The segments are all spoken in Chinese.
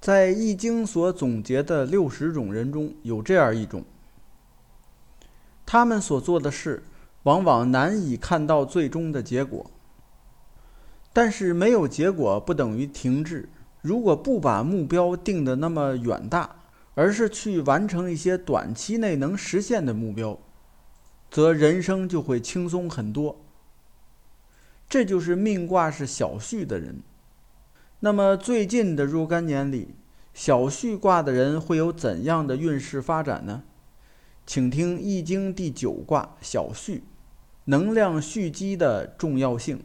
在《易经》所总结的六十种人中有这样一种，他们所做的事往往难以看到最终的结果。但是没有结果不等于停滞。如果不把目标定得那么远大，而是去完成一些短期内能实现的目标，则人生就会轻松很多。这就是命卦是小畜的人。那么最近的若干年里，小旭卦的人会有怎样的运势发展呢？请听《易经》第九卦小旭，能量蓄积的重要性。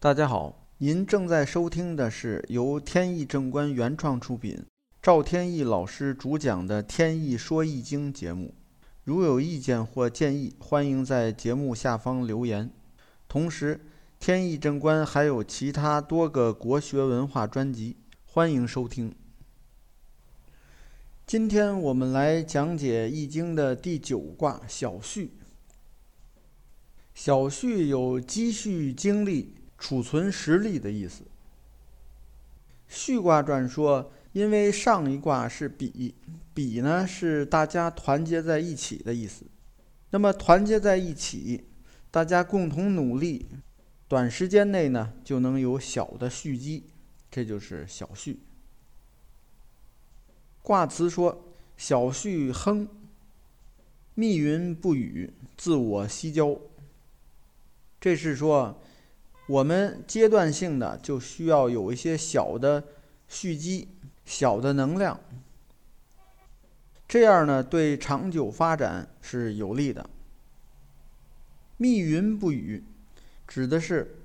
大家好，您正在收听的是由天意正观原创出品，赵天意老师主讲的《天意说易经》节目。如有意见或建议，欢迎在节目下方留言。同时，天意正观还有其他多个国学文化专辑，欢迎收听。今天我们来讲解《易经》的第九卦小畜。小畜有积蓄精力、储存实力的意思。畜卦传说，因为上一卦是比，比呢是大家团结在一起的意思。那么团结在一起，大家共同努力。短时间内呢，就能有小的蓄积，这就是小蓄。卦辞说：“小蓄亨，密云不雨，自我西郊。”这是说，我们阶段性的就需要有一些小的蓄积、小的能量，这样呢，对长久发展是有利的。密云不雨。指的是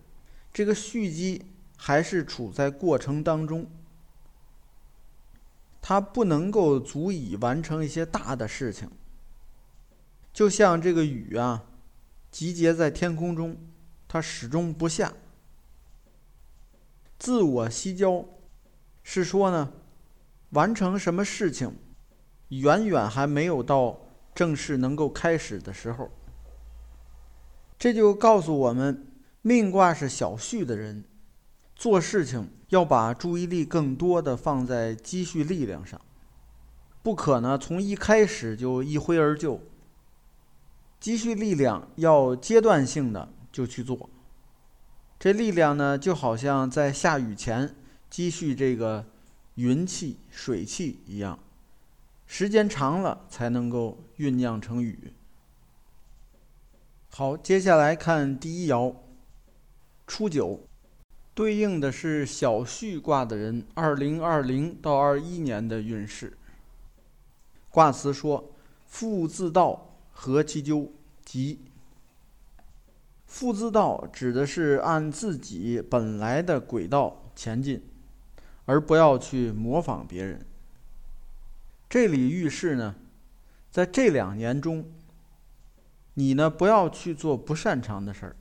这个蓄积还是处在过程当中，它不能够足以完成一些大的事情。就像这个雨啊，集结在天空中，它始终不下。自我西郊，是说呢，完成什么事情，远远还没有到正式能够开始的时候。这就告诉我们。命卦是小畜的人，做事情要把注意力更多的放在积蓄力量上，不可能从一开始就一挥而就。积蓄力量要阶段性的就去做，这力量呢，就好像在下雨前积蓄这个云气、水气一样，时间长了才能够酝酿成雨。好，接下来看第一爻。初九，对应的是小畜卦的人，二零二零到二一年的运势。卦辞说：“复自道，何其咎？”吉。复自道指的是按自己本来的轨道前进，而不要去模仿别人。这里预示呢，在这两年中，你呢不要去做不擅长的事儿。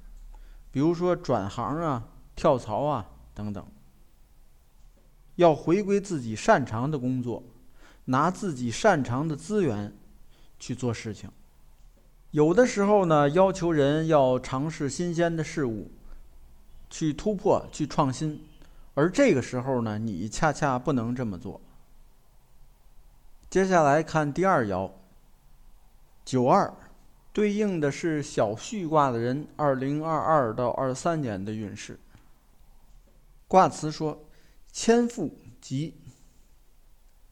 比如说转行啊、跳槽啊等等，要回归自己擅长的工作，拿自己擅长的资源去做事情。有的时候呢，要求人要尝试新鲜的事物，去突破、去创新，而这个时候呢，你恰恰不能这么做。接下来看第二爻，九二。对应的是小畜卦的人，二零二二到二三年的运势。卦辞说：“牵复吉。”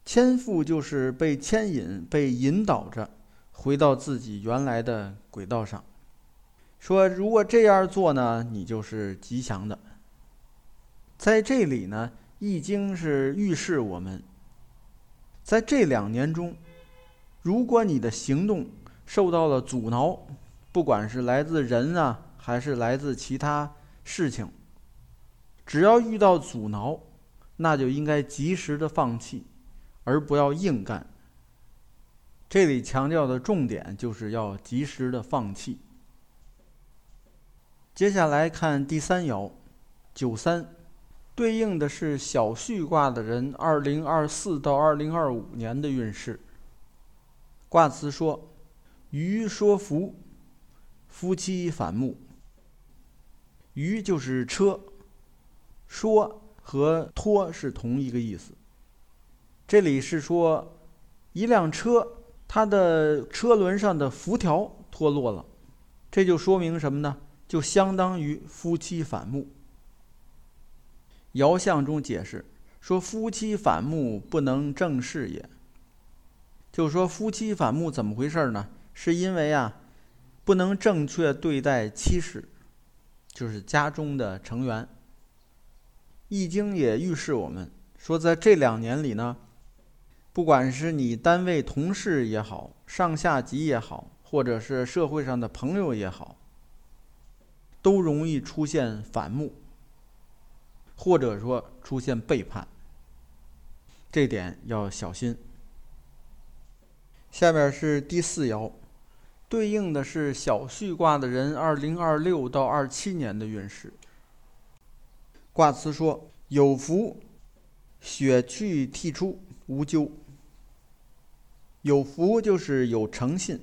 牵复就是被牵引、被引导着回到自己原来的轨道上。说如果这样做呢，你就是吉祥的。在这里呢，《易经》是预示我们，在这两年中，如果你的行动，受到了阻挠，不管是来自人啊，还是来自其他事情，只要遇到阻挠，那就应该及时的放弃，而不要硬干。这里强调的重点就是要及时的放弃。接下来看第三爻，九三，对应的是小畜卦的人，二零二四到二零二五年的运势。卦辞说。鱼说福，夫妻反目。鱼就是车，说和脱是同一个意思。这里是说，一辆车它的车轮上的辐条脱落了，这就说明什么呢？就相当于夫妻反目。爻象中解释说，夫妻反目不能正视也。就是说夫妻反目怎么回事呢？是因为啊，不能正确对待妻室，就是家中的成员。易经也预示我们说，在这两年里呢。不管是你单位同事也好，上下级也好，或者是社会上的朋友也好，都容易出现反目，或者说出现背叛，这点要小心。下面是第四爻，对应的是小畜卦的人二零二六到二七年的运势。卦辞说：“有福，血去涕出，无咎。”有福就是有诚信，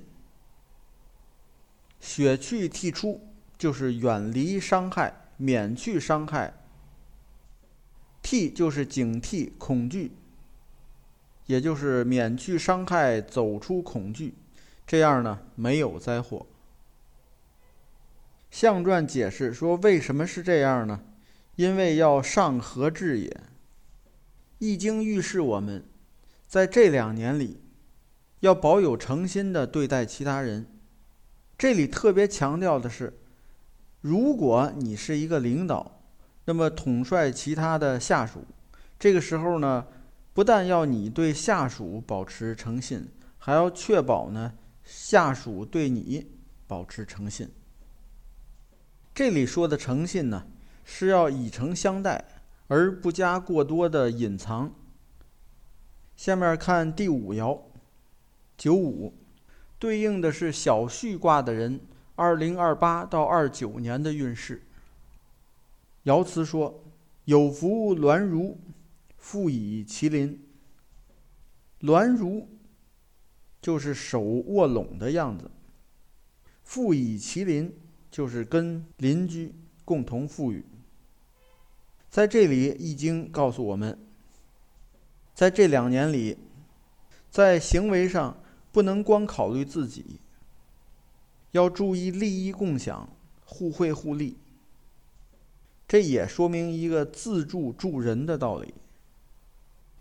血去涕出就是远离伤害，免去伤害。涕就是警惕、恐惧，也就是免去伤害，走出恐惧，这样呢没有灾祸。象传解释说，为什么是这样呢？因为要上合治也。易经预示我们，在这两年里。要保有诚心的对待其他人。这里特别强调的是，如果你是一个领导，那么统帅其他的下属，这个时候呢，不但要你对下属保持诚信，还要确保呢下属对你保持诚信。这里说的诚信呢，是要以诚相待，而不加过多的隐藏。下面看第五爻。九五，对应的是小畜卦的人，二零二八到二九年的运势。爻辞说：“有福鸾如，富以麒麟。”鸾如就是手握拢的样子，富以麒麟就是跟邻居共同富裕。在这里，《易经》告诉我们，在这两年里，在行为上。不能光考虑自己，要注意利益共享、互惠互利。这也说明一个自助助人的道理，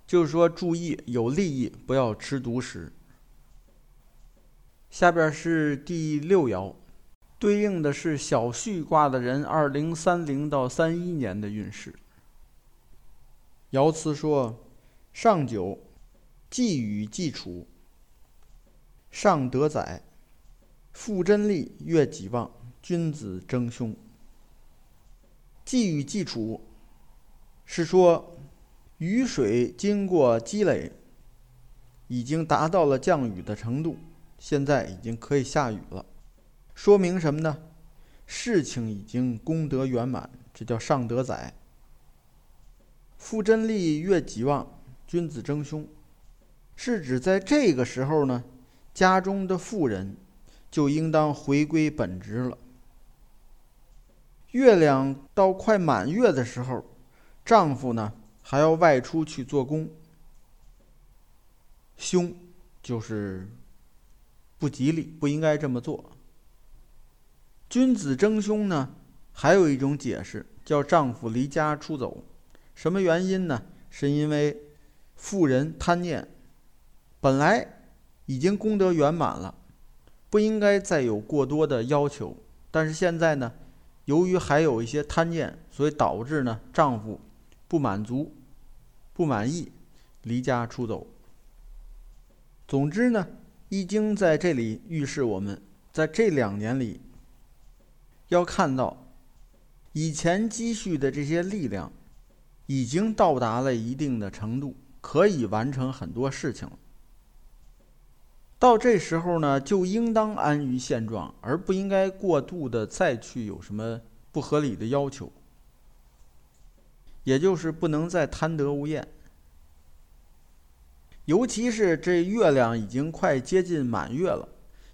就是说注意有利益不要吃独食。下边是第六爻，对应的是小畜卦的人二零三零到三一年的运势。爻辞说：“上九，季禹季楚。”上德载，复真利，越己旺，君子争凶。季雨季楚，是说雨水经过积累，已经达到了降雨的程度，现在已经可以下雨了。说明什么呢？事情已经功德圆满，这叫上德载。复真利，越己旺，君子争凶，是指在这个时候呢。家中的妇人就应当回归本职了。月亮到快满月的时候，丈夫呢还要外出去做工。凶就是不吉利，不应该这么做。君子争凶呢，还有一种解释叫丈夫离家出走。什么原因呢？是因为妇人贪念，本来。已经功德圆满了，不应该再有过多的要求。但是现在呢，由于还有一些贪念，所以导致呢丈夫不满足、不满意，离家出走。总之呢，《易经》在这里预示我们，在这两年里，要看到以前积蓄的这些力量，已经到达了一定的程度，可以完成很多事情了。到这时候呢，就应当安于现状，而不应该过度的再去有什么不合理的要求。也就是不能再贪得无厌。尤其是这月亮已经快接近满月了，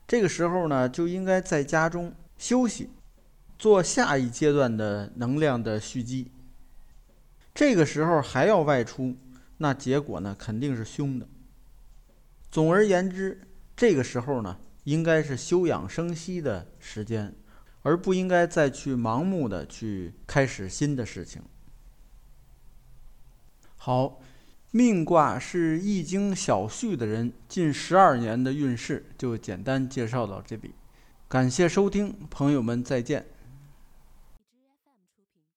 这个时候呢，就应该在家中休息，做下一阶段的能量的蓄积。这个时候还要外出，那结果呢肯定是凶的。总而言之，这个时候呢，应该是休养生息的时间，而不应该再去盲目的去开始新的事情。好，命卦是易经小序的人近十二年的运势，就简单介绍到这里。感谢收听，朋友们再见。